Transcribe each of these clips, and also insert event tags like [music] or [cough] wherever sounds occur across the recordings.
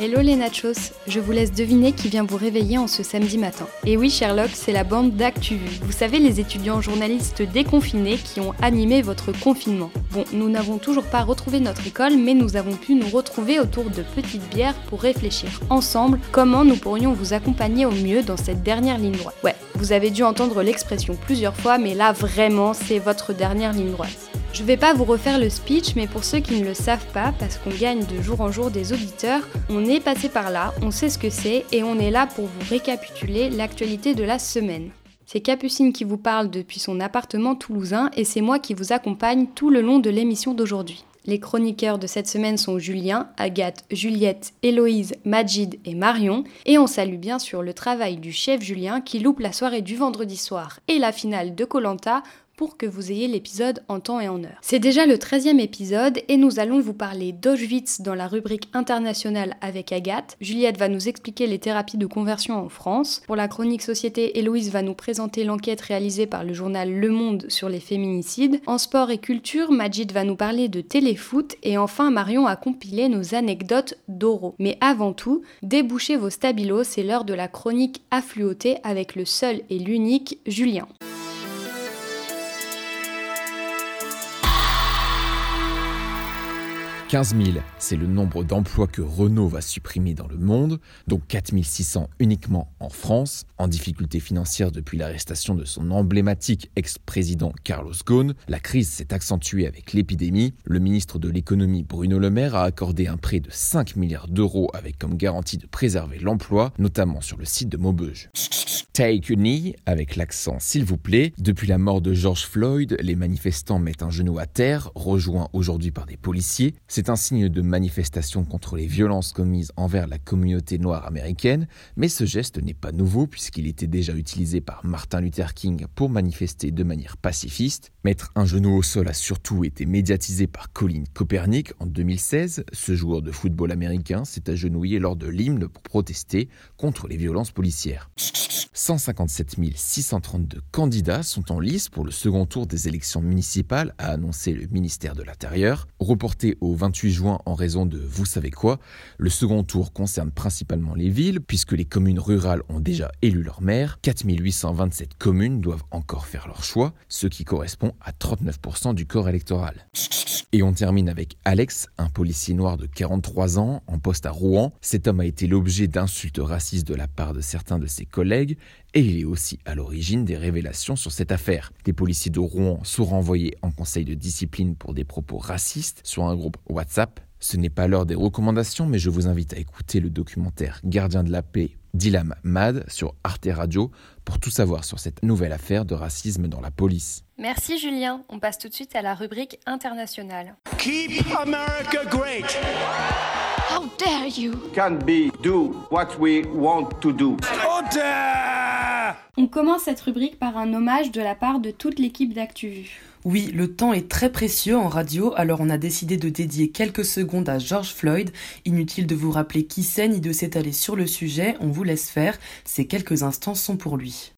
Hello les nachos, je vous laisse deviner qui vient vous réveiller en ce samedi matin. Et oui Sherlock, c'est la bande d'ActuVu. Vous savez les étudiants journalistes déconfinés qui ont animé votre confinement. Bon, nous n'avons toujours pas retrouvé notre école, mais nous avons pu nous retrouver autour de petites bières pour réfléchir ensemble comment nous pourrions vous accompagner au mieux dans cette dernière ligne droite. Ouais, vous avez dû entendre l'expression plusieurs fois, mais là vraiment c'est votre dernière ligne droite. Je vais pas vous refaire le speech, mais pour ceux qui ne le savent pas, parce qu'on gagne de jour en jour des auditeurs, on est passé par là, on sait ce que c'est, et on est là pour vous récapituler l'actualité de la semaine. C'est Capucine qui vous parle depuis son appartement toulousain, et c'est moi qui vous accompagne tout le long de l'émission d'aujourd'hui. Les chroniqueurs de cette semaine sont Julien, Agathe, Juliette, Héloïse, Majid et Marion. Et on salue bien sûr le travail du chef Julien qui loupe la soirée du vendredi soir et la finale de Colanta pour que vous ayez l'épisode en temps et en heure. C'est déjà le 13e épisode et nous allons vous parler d'Auschwitz dans la rubrique internationale avec Agathe. Juliette va nous expliquer les thérapies de conversion en France. Pour la chronique société, Héloïse va nous présenter l'enquête réalisée par le journal Le Monde sur les féminicides. En sport et culture, Majid va nous parler de téléfoot et enfin Marion a compilé nos anecdotes d'Oro. Mais avant tout, débouchez vos stabilos, c'est l'heure de la chronique affluotée avec le seul et l'unique Julien. 15 000, c'est le nombre d'emplois que Renault va supprimer dans le monde, dont 4 600 uniquement en France. En difficulté financière depuis l'arrestation de son emblématique ex-président Carlos Ghosn, la crise s'est accentuée avec l'épidémie. Le ministre de l'économie Bruno Le Maire a accordé un prêt de 5 milliards d'euros avec comme garantie de préserver l'emploi, notamment sur le site de Maubeuge. Take a knee, avec l'accent s'il vous plaît. Depuis la mort de George Floyd, les manifestants mettent un genou à terre, rejoints aujourd'hui par des policiers. C'est un signe de manifestation contre les violences commises envers la communauté noire américaine, mais ce geste n'est pas nouveau puisqu'il était déjà utilisé par Martin Luther King pour manifester de manière pacifiste. Mettre un genou au sol a surtout été médiatisé par Colin Kaepernick en 2016. Ce joueur de football américain s'est agenouillé lors de l'hymne pour protester contre les violences policières. 157 632 candidats sont en lice pour le second tour des élections municipales, a annoncé le ministère de l'Intérieur. Reporté au 28 juin en raison de vous savez quoi, le second tour concerne principalement les villes, puisque les communes rurales ont déjà élu leur maire. 4827 communes doivent encore faire leur choix, ce qui correspond à 39% du corps électoral. Et on termine avec Alex, un policier noir de 43 ans, en poste à Rouen. Cet homme a été l'objet d'insultes racistes de la part de certains de ses collègues, et il est aussi à l'origine des révélations sur cette affaire. Des policiers de Rouen sont renvoyés en conseil de discipline pour des propos racistes sur un groupe WhatsApp. Ce n'est pas l'heure des recommandations, mais je vous invite à écouter le documentaire Gardien de la paix d'Ilam Mad sur Arte Radio pour tout savoir sur cette nouvelle affaire de racisme dans la police. Merci Julien. On passe tout de suite à la rubrique internationale. Keep America great. How dare you? Can be do what we want to do. On commence cette rubrique par un hommage de la part de toute l'équipe d'ActuVu. Oui, le temps est très précieux en radio, alors on a décidé de dédier quelques secondes à George Floyd. Inutile de vous rappeler qui c'est ni de s'étaler sur le sujet, on vous laisse faire, ces quelques instants sont pour lui.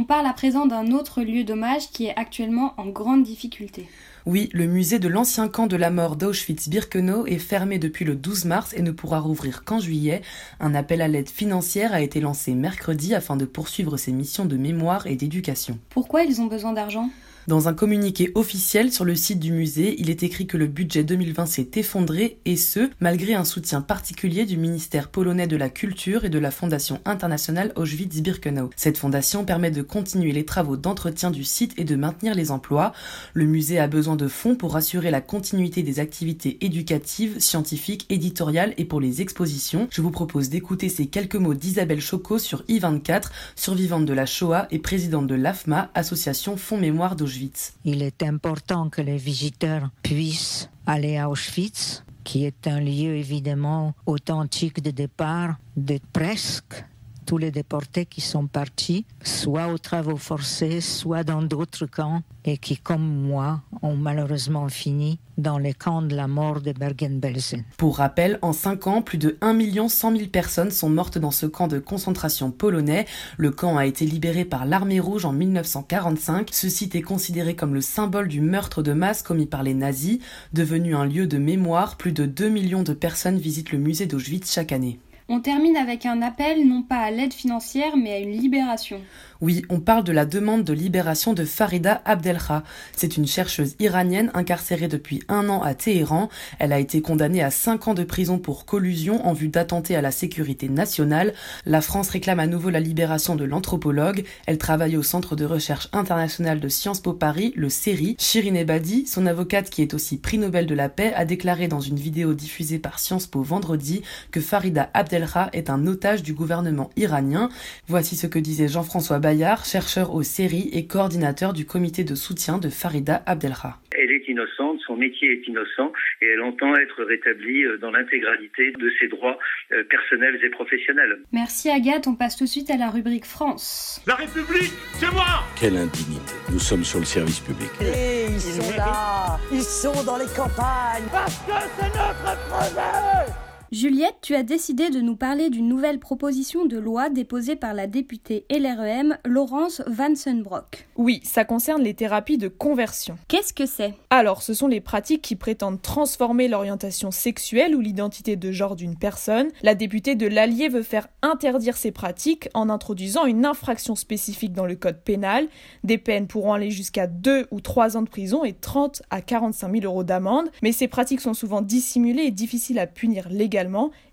On parle à présent d'un autre lieu d'hommage qui est actuellement en grande difficulté. Oui, le musée de l'ancien camp de la mort d'Auschwitz-Birkenau est fermé depuis le 12 mars et ne pourra rouvrir qu'en juillet. Un appel à l'aide financière a été lancé mercredi afin de poursuivre ses missions de mémoire et d'éducation. Pourquoi ils ont besoin d'argent? Dans un communiqué officiel sur le site du musée, il est écrit que le budget 2020 s'est effondré et ce, malgré un soutien particulier du ministère polonais de la Culture et de la Fondation internationale Auschwitz-Birkenau. Cette fondation permet de continuer les travaux d'entretien du site et de maintenir les emplois. Le musée a besoin de fonds pour assurer la continuité des activités éducatives, scientifiques, éditoriales et pour les expositions. Je vous propose d'écouter ces quelques mots d'Isabelle Choco sur I24, survivante de la Shoah et présidente de l'AFMA, association Fonds Mémoire d'Auschwitz. Il est important que les visiteurs puissent aller à Auschwitz, qui est un lieu évidemment authentique de départ de presque tous les déportés qui sont partis, soit aux travaux forcés, soit dans d'autres camps, et qui, comme moi, ont malheureusement fini dans les camps de la mort de Bergen-Belsen. Pour rappel, en 5 ans, plus de 1 100 000 personnes sont mortes dans ce camp de concentration polonais. Le camp a été libéré par l'armée rouge en 1945. Ce site est considéré comme le symbole du meurtre de masse commis par les nazis. Devenu un lieu de mémoire, plus de 2 millions de personnes visitent le musée d'Auschwitz chaque année. On termine avec un appel non pas à l'aide financière mais à une libération. Oui, on parle de la demande de libération de Farida Abdelkha. C'est une chercheuse iranienne incarcérée depuis un an à Téhéran. Elle a été condamnée à cinq ans de prison pour collusion en vue d'attenter à la sécurité nationale. La France réclame à nouveau la libération de l'anthropologue. Elle travaille au Centre de recherche international de Sciences Po Paris, le CERI. Shirin Ebadi, son avocate qui est aussi prix Nobel de la paix, a déclaré dans une vidéo diffusée par Sciences Po vendredi que Farida Abdelkha est un otage du gouvernement iranien. Voici ce que disait Jean-François Bayard, chercheur au CERI et coordinateur du comité de soutien de Farida Abdelkha. Elle est innocente, son métier est innocent et elle entend être rétablie euh, dans l'intégralité de ses droits euh, personnels et professionnels. Merci Agathe, on passe tout de suite à la rubrique France. La République, c'est moi Quelle indignité. Nous sommes sur le service public. Et ils sont là, ils sont dans les campagnes. Parce que c'est notre projet Juliette, tu as décidé de nous parler d'une nouvelle proposition de loi déposée par la députée LREM Laurence Vansenbrock. Oui, ça concerne les thérapies de conversion. Qu'est-ce que c'est? Alors, ce sont les pratiques qui prétendent transformer l'orientation sexuelle ou l'identité de genre d'une personne. La députée de l'Allier veut faire interdire ces pratiques en introduisant une infraction spécifique dans le code pénal. Des peines pourront aller jusqu'à 2 ou 3 ans de prison et 30 à 45 000 euros d'amende. Mais ces pratiques sont souvent dissimulées et difficiles à punir légalement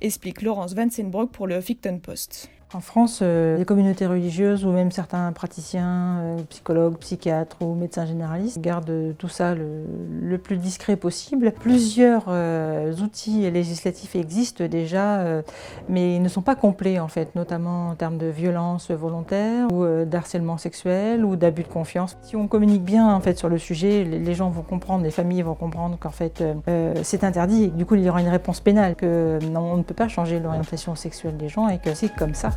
explique Laurence Vansenbroek pour le Huffington Post. En France, euh, les communautés religieuses ou même certains praticiens, euh, psychologues, psychiatres ou médecins généralistes gardent tout ça le, plus discret possible. Plusieurs euh, outils législatifs existent déjà, mais ils ne sont pas complets en fait, notamment en termes de violence volontaire ou euh, d'harcèlement sexuel ou d'abus de confiance. Si on communique bien en fait sur le sujet, les, gens vont comprendre, les familles vont comprendre qu'en fait c'est interdit et que du coup il y aura une réponse pénale, que on ne peut pas changer l'orientation sexuelle des gens et que c'est comme ça.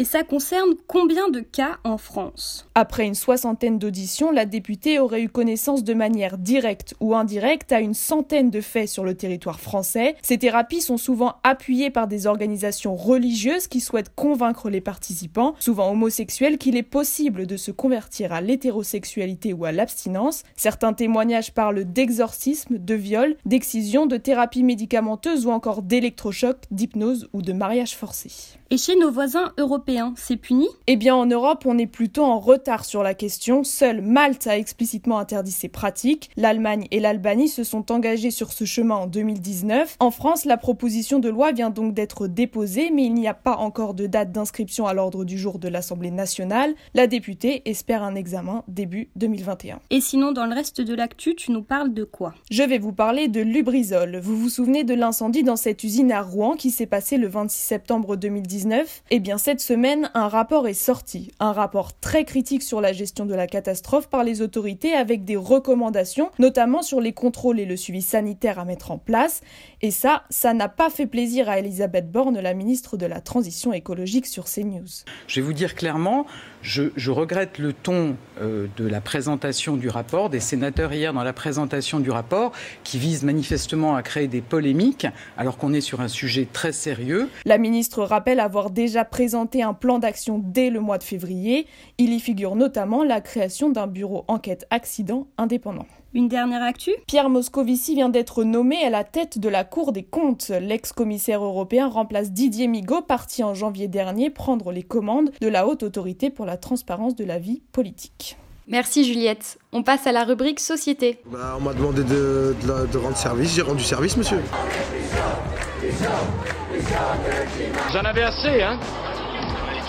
Et ça concerne combien de cas en France? Après une soixantaine d'auditions, la députée aurait eu connaissance de manière directe ou indirecte à une centaine de faits sur le territoire français. Ces thérapies sont souvent appuyées par des organisations religieuses qui souhaitent convaincre les participants, souvent homosexuels, qu'il est possible de se convertir à l'hétérosexualité ou à l'abstinence. Certains témoignages parlent d'exorcisme, de viol, d'excision, de thérapie médicamenteuse ou encore d'électrochoc, d'hypnose ou de mariage forcé. Et chez nos voisins européens, c'est puni? Eh bien, en Europe, on est plutôt en retard sur la question. Seule Malte a explicitement interdit ces pratiques. L'Allemagne et l'Albanie se sont engagés sur ce chemin en 2019. En France, la proposition de loi vient donc d'être déposée, mais il n'y a pas encore de date d'inscription à l'ordre du jour de l'Assemblée nationale. La députée espère un examen début 2021. Et sinon, dans le reste de l'actu, tu nous parles de quoi? Je vais vous parler de Lubrizol. Vous vous souvenez de l'incendie dans cette usine à Rouen qui s'est passé le 26 septembre 2019 eh bien cette semaine, un rapport est sorti. Un rapport très critique sur la gestion de la catastrophe par les autorités avec des recommandations, notamment sur les contrôles et le suivi sanitaire à mettre en place. Et ça, ça n'a pas fait plaisir à Elisabeth Borne, la ministre de la Transition écologique sur CNews. Je vais vous dire clairement, je, je regrette le ton euh, de la présentation du rapport, des sénateurs hier dans la présentation du rapport, qui vise manifestement à créer des polémiques, alors qu'on est sur un sujet très sérieux. La ministre rappelle avoir déjà présenté un plan d'action dès le mois de février. Il y figure notamment la création d'un bureau enquête accident indépendant. Une dernière actu? Pierre Moscovici vient d'être nommé à la tête de la Cour des comptes. L'ex-commissaire européen remplace Didier Migaud, parti en janvier dernier prendre les commandes de la Haute Autorité pour la transparence de la vie politique. Merci Juliette. On passe à la rubrique Société. Bah, on m'a demandé de, de, de, rendre service, j'ai rendu service, monsieur. Vous en avez assez, hein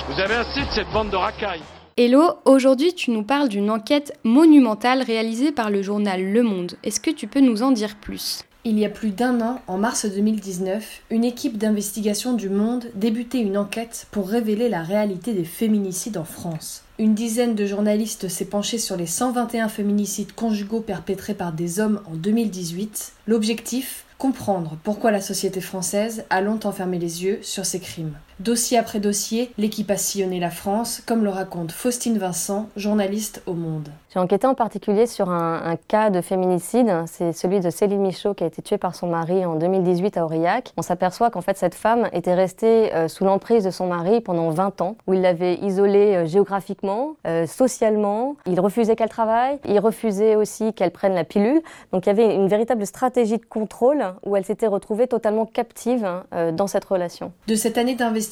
Vous avez assez de cette bande de racailles. Hello, aujourd'hui tu nous parles d'une enquête monumentale réalisée par le journal Le Monde. Est-ce que tu peux nous en dire plus? Il y a plus d'un an, en mars 2019, une équipe d'investigation du Monde débutait une enquête pour révéler la réalité des féminicides en France. Une dizaine de journalistes s'est penchée sur les 121 féminicides conjugaux perpétrés par des hommes en 2018. L'objectif? Comprendre pourquoi la société française a longtemps fermé les yeux sur ces crimes. Dossier après dossier, l'équipe a sillonné la France, comme le raconte Faustine Vincent, journaliste au Monde. J'ai enquêté en particulier sur un, cas de féminicide, c'est celui de Céline Michaud qui a été tuée par son mari en 2018 à Aurillac. On s'aperçoit qu'en fait cette femme était restée euh, sous l'emprise de son mari pendant 20 ans, où il l'avait isolée euh, géographiquement, euh, socialement, il refusait qu'elle travaille, il refusait aussi qu'elle prenne la pilule. Donc il y avait une véritable stratégie de contrôle où elle s'était retrouvée totalement captive hein, dans cette relation. De cette année d'investigation,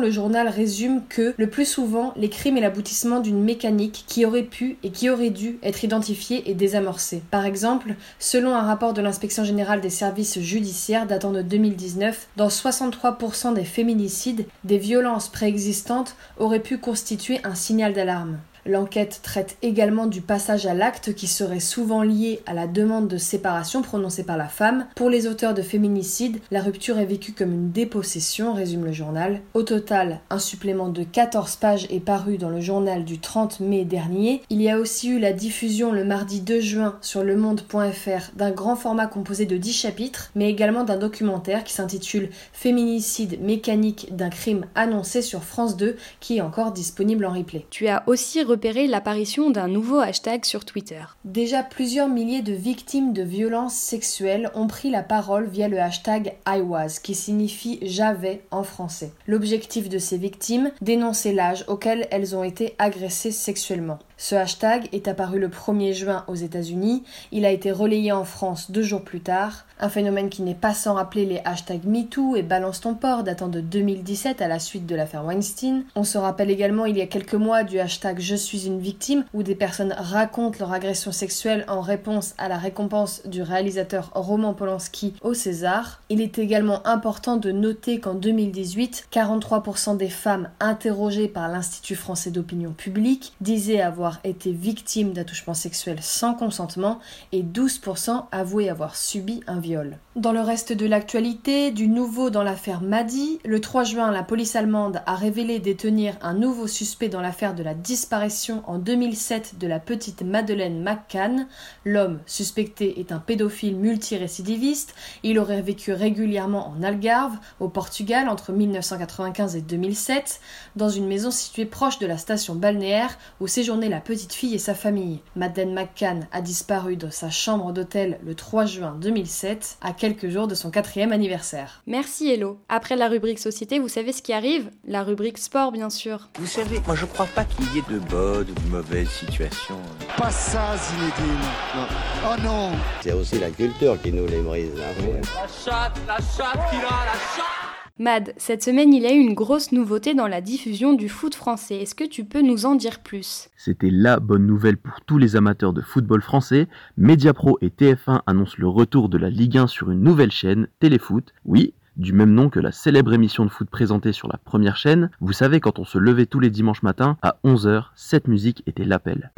le journal résume que le plus souvent, les crimes est l'aboutissement d'une mécanique qui aurait pu et qui aurait dû être identifié et désamorcé. Par exemple, selon un rapport de l'inspection générale des services judiciaires datant de 2019, dans 63% des féminicides, des violences préexistantes auraient pu constituer un signal d'alarme. L'enquête traite également du passage à l'acte qui serait souvent lié à la demande de séparation prononcée par la femme. Pour les auteurs de féminicide, la rupture est vécue comme une dépossession, résume le journal. Au total, un supplément de 14 pages est paru dans le journal du 30 mai dernier. Il y a aussi eu la diffusion le mardi 2 juin sur lemonde.fr d'un grand format composé de 10 chapitres, mais également d'un documentaire qui s'intitule Féminicide mécanique d'un crime annoncé sur France 2 qui est encore disponible en replay. Tu as aussi l'apparition d'un nouveau hashtag sur Twitter. Déjà plusieurs milliers de victimes de violences sexuelles ont pris la parole via le hashtag IWAS, qui signifie j'avais en français. L'objectif de ces victimes, dénoncer l'âge auquel elles ont été agressées sexuellement. Ce hashtag est apparu le 1er juin aux États-Unis, il a été relayé en France deux jours plus tard, un phénomène qui n'est pas sans rappeler les hashtags MeToo et Balance ton port datant de 2017 à la suite de l'affaire Weinstein. On se rappelle également il y a quelques mois du hashtag Je suis une victime où des personnes racontent leur agression sexuelle en réponse à la récompense du réalisateur Roman Polanski au César. Il est également important de noter qu'en 2018, 43% des femmes interrogées par l'Institut français d'opinion publique disaient avoir été victime d'attouchement sexuel sans consentement et 12% avouaient avoir subi un viol. Dans le reste de l'actualité, du nouveau dans l'affaire Madi, le 3 juin, la police allemande a révélé détenir un nouveau suspect dans l'affaire de la disparition en 2007 de la petite Madeleine McCann. L'homme suspecté est un pédophile multirécidiviste. Il aurait vécu régulièrement en Algarve, au Portugal, entre 1995 et 2007, dans une maison située proche de la station balnéaire où séjournait la petite fille et sa famille. Madeleine McCann a disparu dans sa chambre d'hôtel le 3 juin 2007, à quelques jours de son quatrième anniversaire. Merci Hello. Après la rubrique société, vous savez ce qui arrive? La rubrique sport, bien sûr. Vous savez, moi je crois pas qu'il y ait de bonnes ou de mauvaises situations. Pas ça, Zinedine. Non. Oh non C'est aussi la culture qui nous les brise. Hein. La chatte, la chatte qui a, la chatte Mad, cette semaine, il y a eu une grosse nouveauté dans la diffusion du foot français. Est-ce que tu peux nous en dire plus? C'était la bonne nouvelle pour tous les amateurs de football français. Mediapro et TF1 annoncent le retour de la Ligue 1 sur une nouvelle chaîne, Téléfoot. Oui, du même nom que la célèbre émission de foot présentée sur la première chaîne. Vous savez, quand on se levait tous les dimanches matins, à 11h, cette musique était l'appel.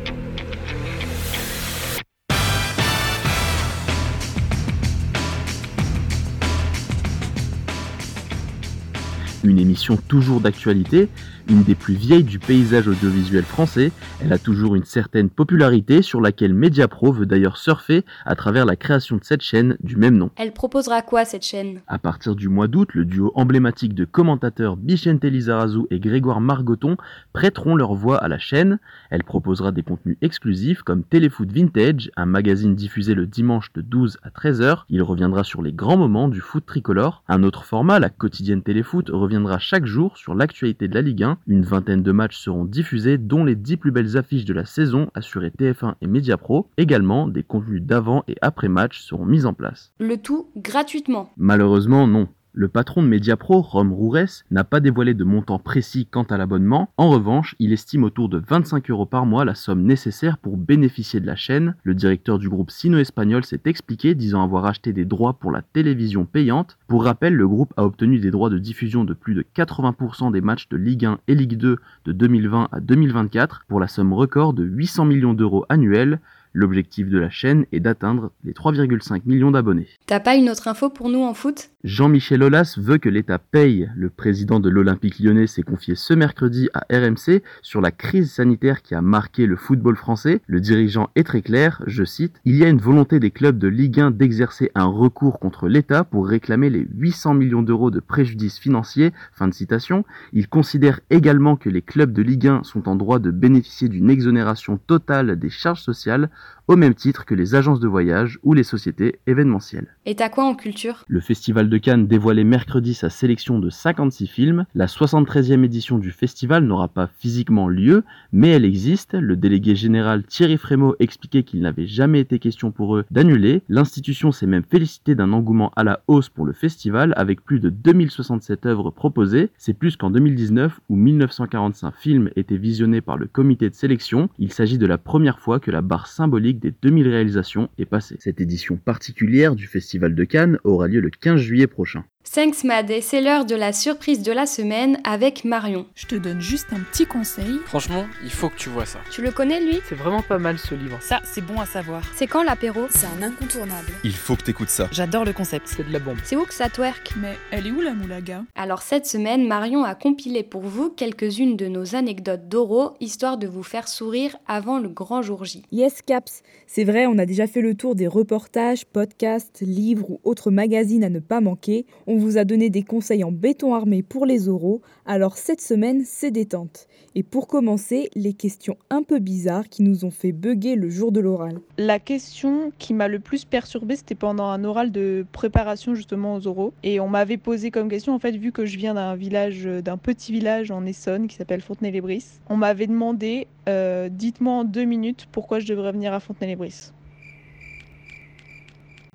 Une émission toujours d'actualité, une des plus vieilles du paysage audiovisuel français, elle a toujours une certaine popularité sur laquelle Mediapro veut d'ailleurs surfer à travers la création de cette chaîne du même nom. Elle proposera quoi cette chaîne? À partir du mois d'août, le duo emblématique de commentateurs Bichente Lizarazu et Grégoire Margoton prêteront leur voix à la chaîne. Elle proposera des contenus exclusifs comme Téléfoot Vintage, un magazine diffusé le dimanche de 12 à 13h. Il reviendra sur les grands moments du foot tricolore. Un autre format, la quotidienne Téléfoot, reviendra chaque jour sur l'actualité de la Ligue 1 une vingtaine de matchs seront diffusés, dont les 10 plus belles affiches de la saison assurées TF1 et Mediapro. Également, des contenus d'avant et après match seront mis en place. Le tout gratuitement Malheureusement, non. Le patron de Mediapro, Rome Roures, n'a pas dévoilé de montant précis quant à l'abonnement. En revanche, il estime autour de 25 euros par mois la somme nécessaire pour bénéficier de la chaîne. Le directeur du groupe sino-espagnol s'est expliqué, disant avoir acheté des droits pour la télévision payante. Pour rappel, le groupe a obtenu des droits de diffusion de plus de 80% des matchs de Ligue 1 et Ligue 2 de 2020 à 2024 pour la somme record de 800 millions d'euros annuels L'objectif de la chaîne est d'atteindre les 3,5 millions d'abonnés. T'as pas une autre info pour nous en foot? Jean-Michel Aulas veut que l'État paye. Le président de l'Olympique lyonnais s'est confié ce mercredi à RMC sur la crise sanitaire qui a marqué le football français. Le dirigeant est très clair, je cite, Il y a une volonté des clubs de Ligue 1 d'exercer un recours contre l'État pour réclamer les 800 millions d'euros de préjudice financier. Fin de citation. Il considère également que les clubs de Ligue 1 sont en droit de bénéficier d'une exonération totale des charges sociales au même titre que les agences de voyage ou les sociétés événementielles. Et t'as quoi en culture? Le Festival de Cannes dévoilait mercredi sa sélection de 56 films. La 73e édition du festival n'aura pas physiquement lieu, mais elle existe. Le délégué général Thierry Frémaux expliquait qu'il n'avait jamais été question pour eux d'annuler. L'institution s'est même félicitée d'un engouement à la hausse pour le festival avec plus de 2067 œuvres proposées. C'est plus qu'en 2019 où 1945 films étaient visionnés par le comité de sélection. Il s'agit de la première fois que la barre symbolique des 2000 réalisations est passée. Cette édition particulière du Festival de Cannes aura lieu le 15 juillet prochain. Thanks Mad et c'est l'heure de la surprise de la semaine avec Marion. Je te donne juste un petit conseil. Franchement, il faut que tu vois ça. Tu le connais lui? C'est vraiment pas mal ce livre. Ça, c'est bon à savoir. C'est quand l'apéro? C'est un incontournable. Il faut que t'écoutes ça. J'adore le concept. C'est de la bombe. C'est où que ça twerk? Mais elle est où la moulaga? Alors cette semaine, Marion a compilé pour vous quelques-unes de nos anecdotes d'Oro, histoire de vous faire sourire avant le grand jour J. Yes Caps, c'est vrai, on a déjà fait le tour des reportages, podcasts, livres ou autres magazines à ne pas manquer. On vous a donné des conseils en béton armé pour les oraux, alors cette semaine c'est détente. Et pour commencer, les questions un peu bizarres qui nous ont fait bugger le jour de l'oral. La question qui m'a le plus perturbée, c'était pendant un oral de préparation justement aux oraux. Et on m'avait posé comme question, en fait, vu que je viens d'un village, d'un petit village en Essonne qui s'appelle Fontenay-les-Brisses, on m'avait demandé, euh, dites-moi en deux minutes pourquoi je devrais venir à Fontenay-les-Brisses.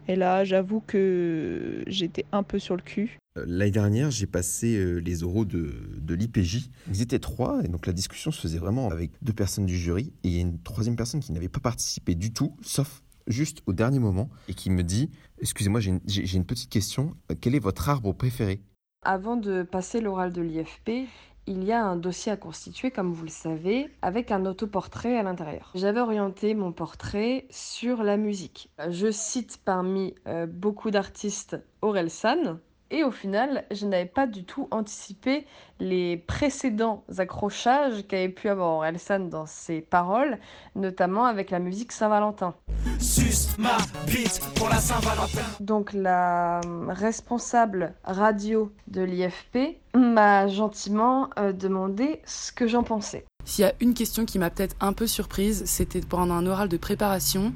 Et là, j'avoue que j'étais un peu sur le cul. L'année dernière, j'ai passé euh, les oraux de, de l'IPJ. Ils étaient trois, et donc la discussion se faisait vraiment avec deux personnes du jury. Et il y a une troisième personne qui n'avait pas participé du tout, sauf juste au dernier moment, et qui me dit Excusez-moi, j'ai une, j'ai une petite question. Quel est votre arbre préféré? Avant de passer l'oral de l'IFP, il y a un dossier à constituer, comme vous le savez, avec un autoportrait à l'intérieur. J'avais orienté mon portrait sur la musique. Je cite parmi euh, beaucoup d'artistes Orelsan, et au final, je n'avais pas du tout anticipé les précédents accrochages qu'avait pu avoir Orelsan dans ses paroles, notamment avec la musique Saint-Valentin. ma bite pour la Saint-Valentin. Donc la responsable radio de l'IFP m'a gentiment euh, demandé ce que j'en pensais. S'il y a une question qui m'a peut-être un peu surprise, c'était pendant un oral de préparation.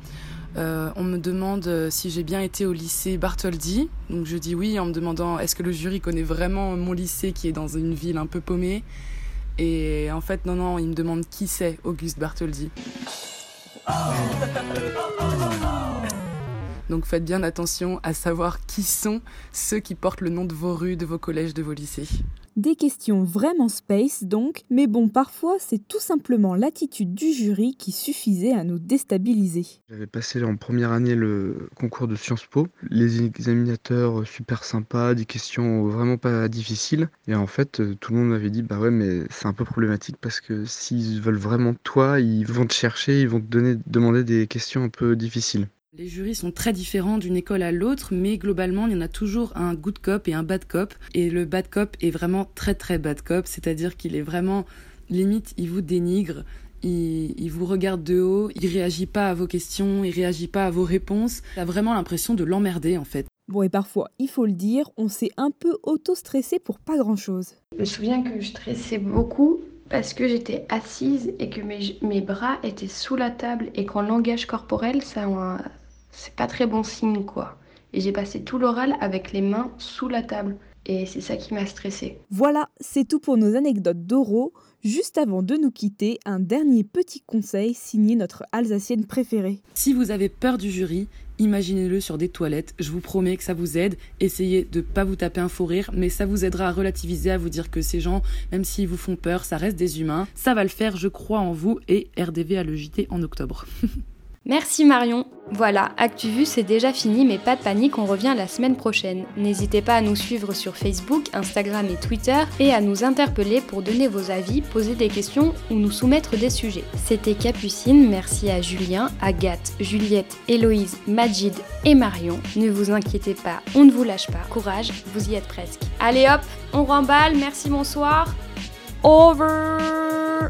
Euh, on me demande euh, si j'ai bien été au lycée Bartholdi. Donc je dis oui en me demandant est-ce que le jury connaît vraiment mon lycée qui est dans une ville un peu paumée? Et en fait, non, non, il me demande qui c'est Auguste Bartholdi. Donc faites bien attention à savoir qui sont ceux qui portent le nom de vos rues, de vos collèges, de vos lycées. Des questions vraiment space donc, mais bon, parfois c'est tout simplement l'attitude du jury qui suffisait à nous déstabiliser. J'avais passé en première année le concours de Sciences Po, les examinateurs super sympas, des questions vraiment pas difficiles, et en fait tout le monde m'avait dit bah ouais mais c'est un peu problématique parce que s'ils veulent vraiment toi, ils vont te chercher, ils vont te donner, demander des questions un peu difficiles. Les jurys sont très différents d'une école à l'autre, mais globalement, il y en a toujours un good cop et un bad cop. Et le bad cop est vraiment très très bad cop, c'est-à-dire qu'il est vraiment limite, il vous dénigre, il, vous regarde de haut, il réagit pas à vos questions, il réagit pas à vos réponses. Il a vraiment l'impression de l'emmerder en fait. Bon, et parfois, il faut le dire, on s'est un peu auto-stressé pour pas grand-chose. Je me souviens que je stressais beaucoup parce que j'étais assise et que mes, mes, bras étaient sous la table et qu'en langage corporel, ça, c'est pas très bon signe quoi. Et j'ai passé tout l'oral avec les mains sous la table. Et c'est ça qui m'a stressée. Voilà, c'est tout pour nos anecdotes d'Oro. Juste avant de nous quitter, un dernier petit conseil signé notre Alsacienne préférée. Si vous avez peur du jury, imaginez-le sur des toilettes. Je vous promets que ça vous aide. Essayez de pas vous taper un faux rire, mais ça vous aidera à relativiser, à vous dire que ces gens, même s'ils vous font peur, ça reste des humains. Ça va le faire, je crois en vous. Et RDV à le JT en octobre. [laughs] Merci Marion. Voilà, ActuVu c'est déjà fini, mais pas de panique, on revient la semaine prochaine. N'hésitez pas à nous suivre sur Facebook, Instagram et Twitter et à nous interpeller pour donner vos avis, poser des questions ou nous soumettre des sujets. C'était Capucine, merci à Julien, Agathe, Juliette, Héloïse, Majid et Marion. Ne vous inquiétez pas, on ne vous lâche pas. Courage, vous y êtes presque. Allez hop, on remballe, merci, bonsoir. Over